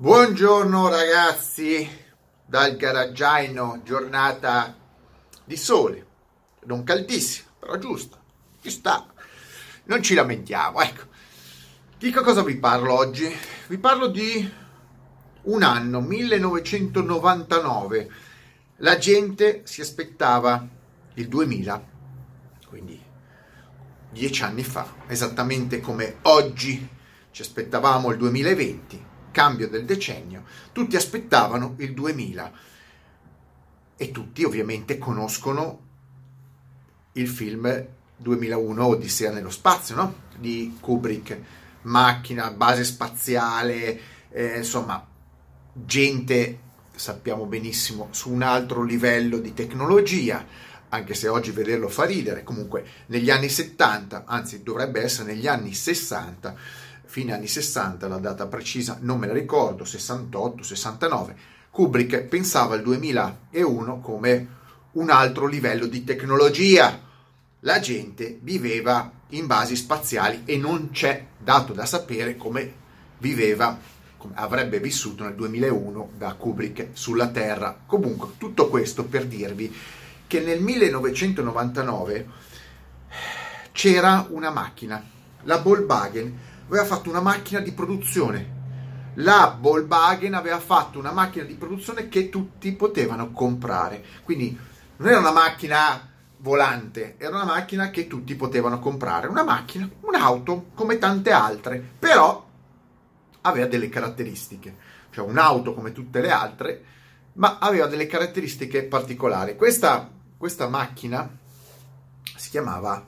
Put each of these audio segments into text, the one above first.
Buongiorno ragazzi dal garaggiaino, giornata di sole, non caldissima, però giusta, ci sta, non ci lamentiamo, ecco. Di che cosa vi parlo oggi? Vi parlo di un anno, 1999, la gente si aspettava il 2000, quindi dieci anni fa, esattamente come oggi. Ci aspettavamo il 2020 cambio del decennio, tutti aspettavano il 2000 e tutti ovviamente conoscono il film 2001 Odissea nello spazio, no? Di Kubrick, macchina, base spaziale, eh, insomma, gente, sappiamo benissimo, su un altro livello di tecnologia, anche se oggi vederlo fa ridere, comunque negli anni 70, anzi dovrebbe essere negli anni 60, fine anni 60, la data precisa non me la ricordo, 68, 69, Kubrick pensava al 2001 come un altro livello di tecnologia. La gente viveva in basi spaziali e non c'è dato da sapere come viveva, come avrebbe vissuto nel 2001 da Kubrick sulla Terra. Comunque, tutto questo per dirvi che nel 1999 c'era una macchina, la Volkswagen, aveva fatto una macchina di produzione. La Volkswagen aveva fatto una macchina di produzione che tutti potevano comprare. Quindi non era una macchina volante, era una macchina che tutti potevano comprare. Una macchina, un'auto come tante altre, però aveva delle caratteristiche. Cioè un'auto come tutte le altre, ma aveva delle caratteristiche particolari. Questa, questa macchina si chiamava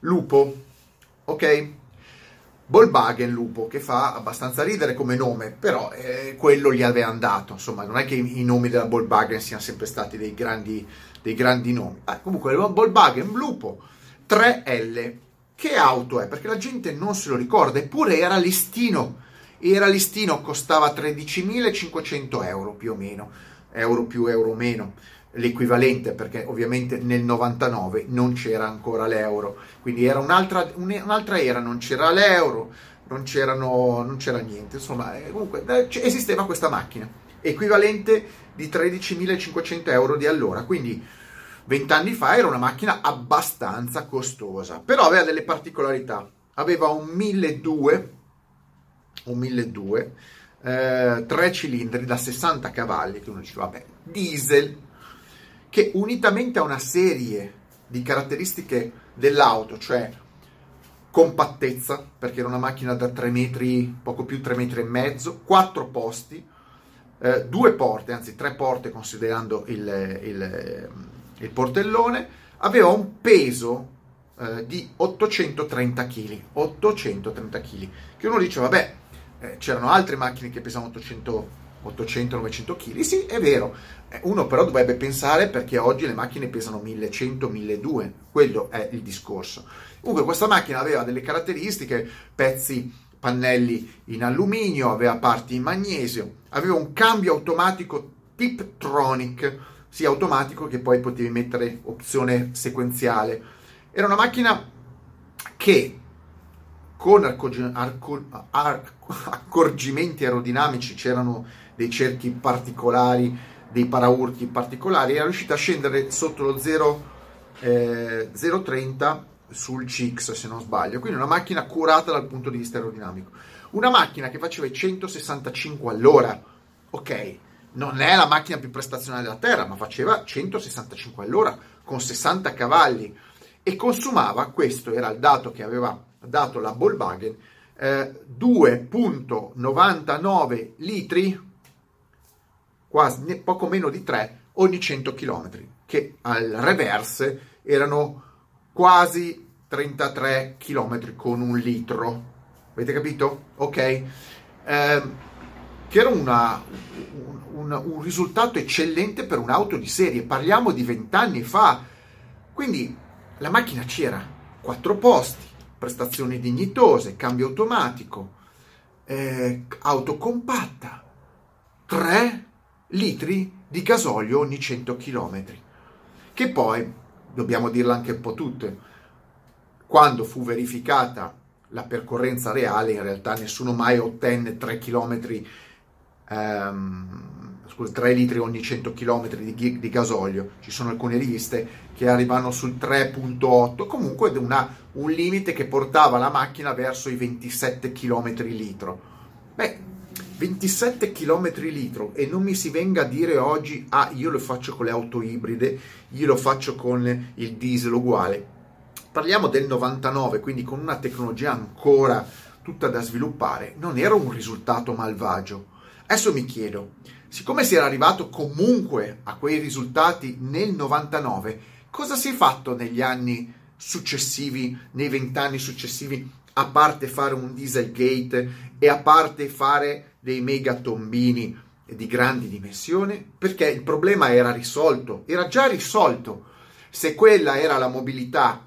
Lupo, ok? Volkswagen Lupo, che fa abbastanza ridere come nome, però eh, quello gli avevano dato, insomma, non è che i, nomi della Volkswagen siano sempre stati dei grandi, dei grandi nomi. Ah, comunque, Volkswagen Lupo 3L, che auto è? Perché la gente non se lo ricorda, eppure era listino, era listino, costava 13.500 euro più o meno, euro più euro meno l'equivalente perché ovviamente nel 99 non c'era ancora l'euro, quindi era un'altra, un'altra era, non c'era l'euro, non, non c'era niente, insomma eh, comunque esisteva questa macchina, equivalente di 13.500 euro di allora, quindi vent'anni fa era una macchina abbastanza costosa, però aveva delle particolarità, aveva un 1200, un 1200 eh, tre cilindri da 60 cavalli, che uno dice vabbè, diesel, che unitamente a una serie di caratteristiche dell'auto, cioè compattezza, perché era una macchina da 3 metri, poco più 3 metri e mezzo, 4 posti, eh, due porte, anzi tre porte considerando il, il, il portellone, aveva un peso eh, di 830 kg, 830 kg, che uno dice, vabbè, eh, c'erano altre macchine che pesavano 800 800-900 kg, sì, è vero. Eh, uno però dovrebbe pensare perché oggi le macchine pesano 1100-1200, quello è il discorso. Comunque questa macchina aveva delle caratteristiche, pezzi, pannelli in alluminio, aveva parti in magnesio, aveva un cambio automatico Tiptronic, sia automatico che poi potevi mettere opzione sequenziale. Era una macchina che con accorgimenti aerodinamici c'erano dei cerchi particolari, dei paraurti particolari, era riuscita a scendere sotto lo 0, eh, 0,30 sul CX se non sbaglio, quindi una macchina curata dal punto di vista aerodinamico. Una macchina che faceva i 165 all'ora, ok, non è la macchina più prestazionale della Terra, ma faceva 165 all'ora con 60 cavalli. E consumava, questo era il dato che aveva dato la Volkswagen, eh, 2.99 litri quasi poco meno di 3 ogni 100 km, che al reverse erano quasi 33 km con un litro. Avete capito? Ok? Eh, che era una, un, un, risultato eccellente per un'auto di serie. Parliamo di 20 anni fa. Quindi la macchina c'era, quattro posti, prestazioni dignitose, cambio automatico, eh, auto compatta, 3 litri di gasolio ogni 100 km. Che poi, dobbiamo dirla anche un po' tutte, quando fu verificata la percorrenza reale, in realtà nessuno mai ottenne 3 km ehm, scusa, 3 litri ogni 100 km di, di, gasolio. Ci sono alcune riviste che arrivano sul 3.8, comunque una, un limite che portava la macchina verso i 27 km litro. Beh, 27 km litro e non mi si venga a dire oggi ah io lo faccio con le auto ibride, io lo faccio con il diesel uguale. Parliamo del 99, quindi con una tecnologia ancora tutta da sviluppare, non era un risultato malvagio. Adesso mi chiedo, siccome si era arrivato comunque a quei risultati nel 99, cosa si è fatto negli anni successivi, nei vent'anni successivi, a parte fare un Dieselgate e a parte fare dei megatombini di grandi dimensioni, perché il problema era risolto, era già risolto. Se quella era la mobilità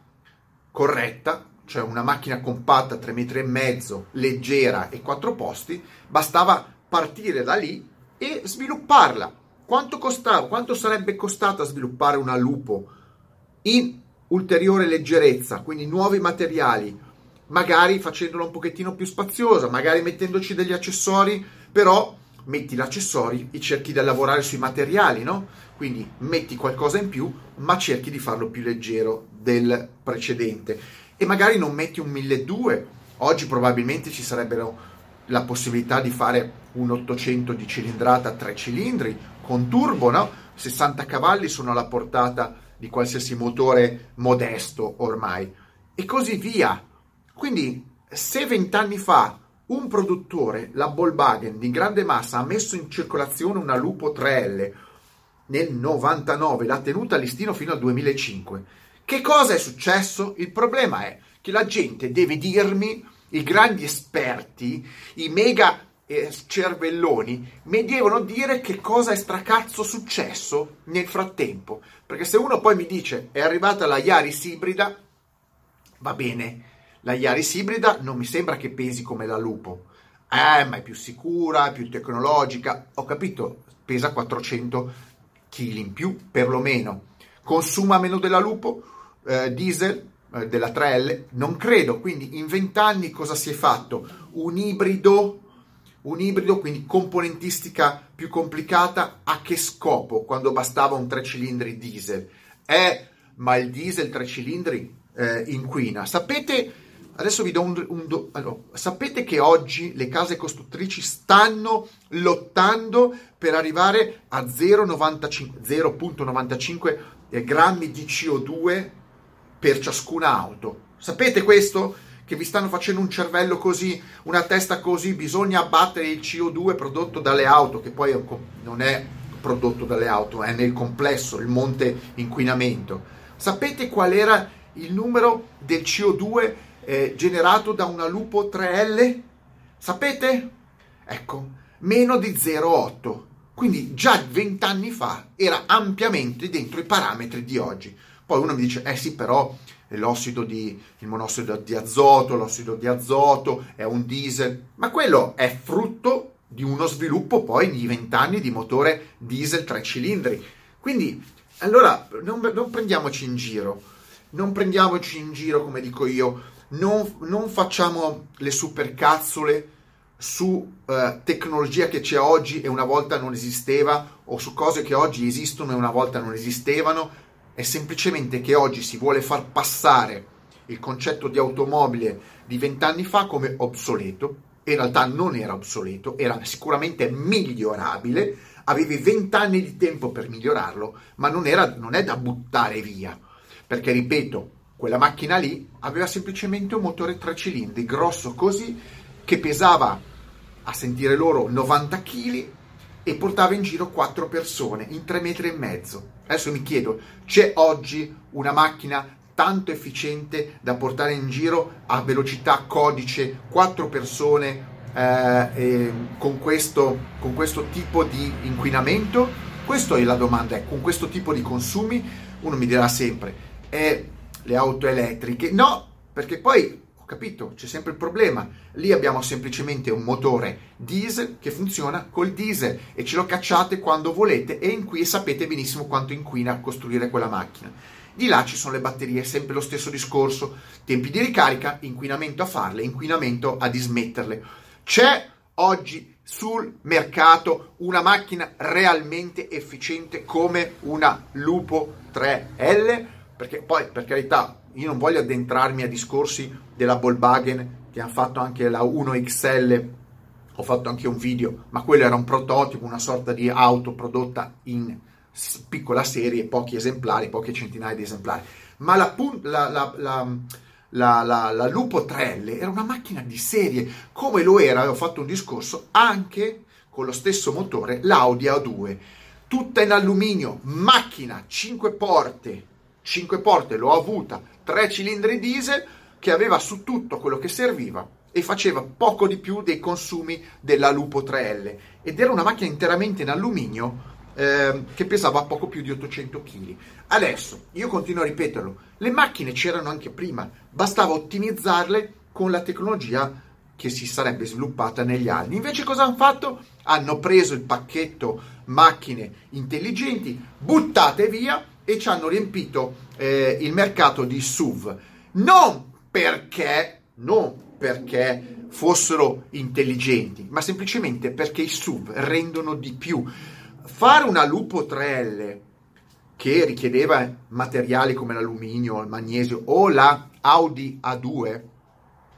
corretta, cioè una macchina compatta 3 metri leggera e quattro posti, bastava partire da lì e svilupparla. Quanto costava? Quanto sarebbe costato sviluppare una lupo in ulteriore leggerezza, quindi nuovi materiali, magari facendola un pochettino più spaziosa, magari mettendoci degli accessori, però metti gli accessori e cerchi di lavorare sui materiali, no? Quindi metti qualcosa in più, ma cerchi di farlo più leggero del precedente. E magari non metti un 1200, oggi probabilmente ci sarebbero la possibilità di fare un 800 di cilindrata a 3 cilindri con turbo, no? 60 cavalli sono alla portata di qualsiasi motore modesto ormai e così via. Quindi, se vent'anni fa un produttore, la Volkswagen di grande massa, ha messo in circolazione una Lupo 3L nel 99, l'ha tenuta a listino fino al 2005, che cosa è successo? Il problema è che la gente deve dirmi, i grandi esperti, i mega eh, cervelloni, mi devono dire che cosa è stracazzo successo nel frattempo. Perché se uno poi mi dice è arrivata la Yaris ibrida, va bene, la Yaris ibrida non mi sembra che pesi come la Lupo. Eh, ma è più sicura, è più tecnologica. Ho capito, pesa 400 kg in più, perlomeno. Consuma meno della Lupo, eh, diesel eh, della 3L, non credo. Quindi in 20 anni cosa si è fatto? Un ibrido, un ibrido, quindi componentistica più complicata, a che scopo? Quando bastava un 3 cilindri diesel. Eh, ma il diesel 3 cilindri eh, inquina. Sapete Adesso vi do un... un do, allora, sapete che oggi le case costruttrici stanno lottando per arrivare a 0,95, 0,95 eh, grammi di CO2 per ciascuna auto. Sapete questo? Che vi stanno facendo un cervello così, una testa così, bisogna abbattere il CO2 prodotto dalle auto, che poi non è prodotto dalle auto, è nel complesso, il monte inquinamento. Sapete qual era il numero del CO2 eh, generato da una Lupo 3L? Sapete? Ecco, meno di 0,8. Quindi già 20 anni fa era ampiamente dentro i parametri di oggi. Poi uno mi dice, eh sì, però l'ossido di, il monossido di azoto, l'ossido di azoto è un diesel, ma quello è frutto di uno sviluppo poi di 20 anni di motore diesel 3 cilindri. Quindi, allora, non, non prendiamoci in giro, non prendiamoci in giro come dico io, non, non facciamo le supercazzole su eh, tecnologia che c'è oggi e una volta non esisteva o su cose che oggi esistono e una volta non esistevano, è semplicemente che oggi si vuole far passare il concetto di automobile di vent'anni fa come obsoleto. In realtà non era obsoleto, era sicuramente migliorabile, avevi vent'anni di tempo per migliorarlo, ma non, era, non è da buttare via. Perché, ripeto, quella macchina lì aveva semplicemente un motore 3 cilindri grosso così che pesava a sentire loro 90 kg e portava in giro 4 persone in 3 metri e mezzo. Adesso mi chiedo, c'è oggi una macchina tanto efficiente da portare in giro a velocità codice 4 persone eh, con, questo, con questo tipo di inquinamento? Questa è la domanda, con questo tipo di consumi uno mi dirà sempre, è le auto elettriche. No, perché poi ho capito, c'è sempre il problema. Lì abbiamo semplicemente un motore diesel che funziona col diesel e ce lo cacciate quando volete e in qui sapete benissimo quanto inquina costruire quella macchina. Di là ci sono le batterie, sempre lo stesso discorso. Tempi di ricarica, inquinamento a farle, inquinamento a dismetterle. C'è oggi sul mercato una macchina realmente efficiente come una Lupo 3L? Perché poi, per carità, io non voglio addentrarmi a discorsi della Volkswagen che ha fatto anche la 1XL, ho fatto anche un video, ma quello era un prototipo, una sorta di auto prodotta in piccola serie, pochi esemplari, poche centinaia di esemplari. Ma la, la, la, la, la, Lupo 3L era una macchina di serie, come lo era, avevo fatto un discorso, anche con lo stesso motore l'Audi A2, tutta in alluminio, macchina 5 porte, 5 porte l'ho avuta, 3 cilindri diesel che aveva su tutto quello che serviva e faceva poco di più dei consumi della Lupo 3L ed era una macchina interamente in alluminio eh, che pesava poco più di 800 kg. Adesso, io continuo a ripeterlo, le macchine c'erano anche prima, bastava ottimizzarle con la tecnologia che si sarebbe sviluppata negli anni. Invece cosa hanno fatto? Hanno preso il pacchetto macchine intelligenti, buttate via e ci hanno riempito eh, il mercato di SUV. Non perché, non perché fossero intelligenti, ma semplicemente perché i SUV rendono di più fare una Lupo 3L che richiedeva materiali come l'alluminio, il magnesio o la Audi A2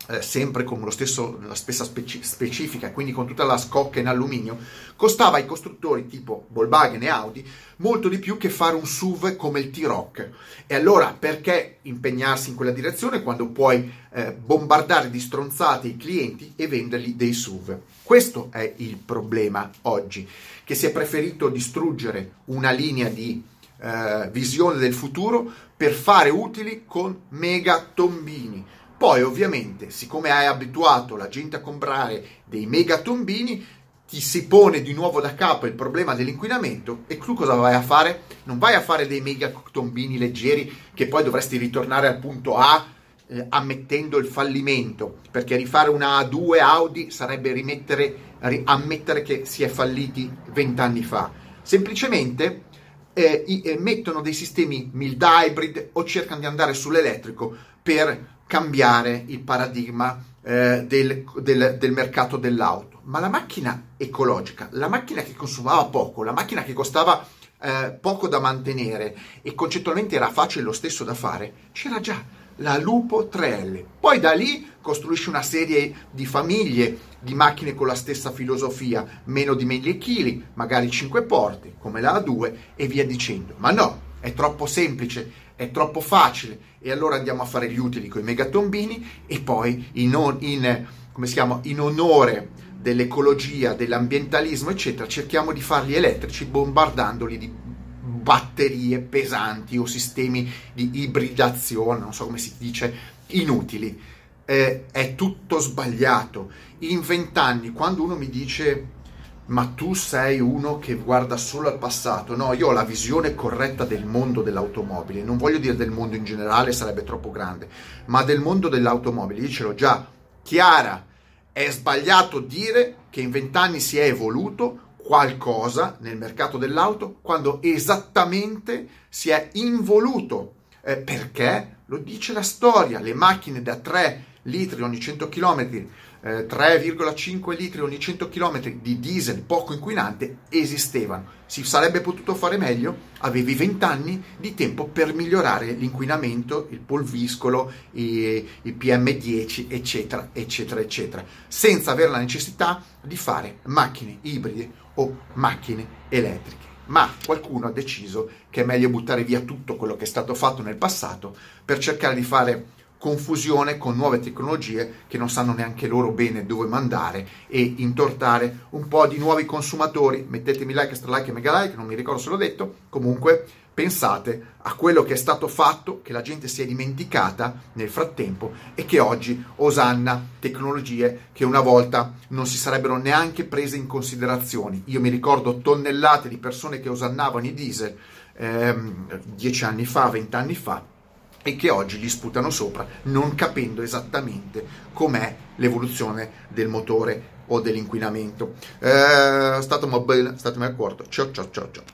eh, sempre con stesso, la stessa speci- specifica, quindi con tutta la scocca in alluminio, costava ai costruttori tipo Volkswagen e Audi molto di più che fare un SUV come il T-Rock. E allora perché impegnarsi in quella direzione quando puoi eh, bombardare di stronzate i clienti e vendergli dei SUV? Questo è il problema oggi, che si è preferito distruggere una linea di eh, visione del futuro per fare utili con mega tombini poi ovviamente, siccome hai abituato la gente a comprare dei megatombini, ti si pone di nuovo da capo il problema dell'inquinamento e tu cosa vai a fare? Non vai a fare dei megatombini leggeri che poi dovresti ritornare al punto A eh, ammettendo il fallimento, perché rifare una A2 Audi sarebbe rimettere, ri- ammettere che si è falliti vent'anni fa. Semplicemente eh, i, eh, mettono dei sistemi mild hybrid o cercano di andare sull'elettrico per cambiare il paradigma eh, del, del, del mercato dell'auto. Ma la macchina ecologica, la macchina che consumava poco, la macchina che costava eh, poco da mantenere e concettualmente era facile lo stesso da fare, c'era già la Lupo 3L. Poi da lì costruisce una serie di famiglie di macchine con la stessa filosofia, meno di 1000 kg, magari 5 porte, come la A2 e via dicendo. Ma no, è troppo semplice, è troppo facile e allora andiamo a fare gli utili con i megatombini e poi in, on, in, chiama, in onore dell'ecologia, dell'ambientalismo, eccetera, cerchiamo di farli elettrici bombardandoli di batterie pesanti o sistemi di ibridazione, non so come si dice, inutili. Eh, è tutto sbagliato. In vent'anni, quando uno mi dice ma tu sei uno che guarda solo al passato. No, io ho la visione corretta del mondo dell'automobile. Non voglio dire del mondo in generale, sarebbe troppo grande, ma del mondo dell'automobile. Io ce l'ho già chiara. È sbagliato dire che in vent'anni si è evoluto qualcosa nel mercato dell'auto quando esattamente si è involuto. Eh, perché? Lo dice la storia. Le macchine da 3 litri ogni 100 km 3,5 litri ogni 100 km di diesel poco inquinante esistevano. Si sarebbe potuto fare meglio? Avevi 20 anni di tempo per migliorare l'inquinamento, il polviscolo, i, i PM10, eccetera, eccetera, eccetera, senza avere la necessità di fare macchine ibride o macchine elettriche ma qualcuno ha deciso che è meglio buttare via tutto quello che è stato fatto nel passato per cercare di fare confusione con nuove tecnologie che non sanno neanche loro bene dove mandare e intortare un po' di nuovi consumatori. Mettetemi like, extra e mega like, non mi ricordo se l'ho detto. Comunque pensate a quello che è stato fatto, che la gente si è dimenticata nel frattempo e che oggi osanna tecnologie che una volta non si sarebbero neanche prese in considerazione. Io mi ricordo tonnellate di persone che osannavano i diesel ehm, dieci anni fa, vent'anni fa e che oggi gli sputano sopra non capendo esattamente com'è l'evoluzione del motore o dell'inquinamento. Eh, statemi al corto. Ciao ciao ciao ciao.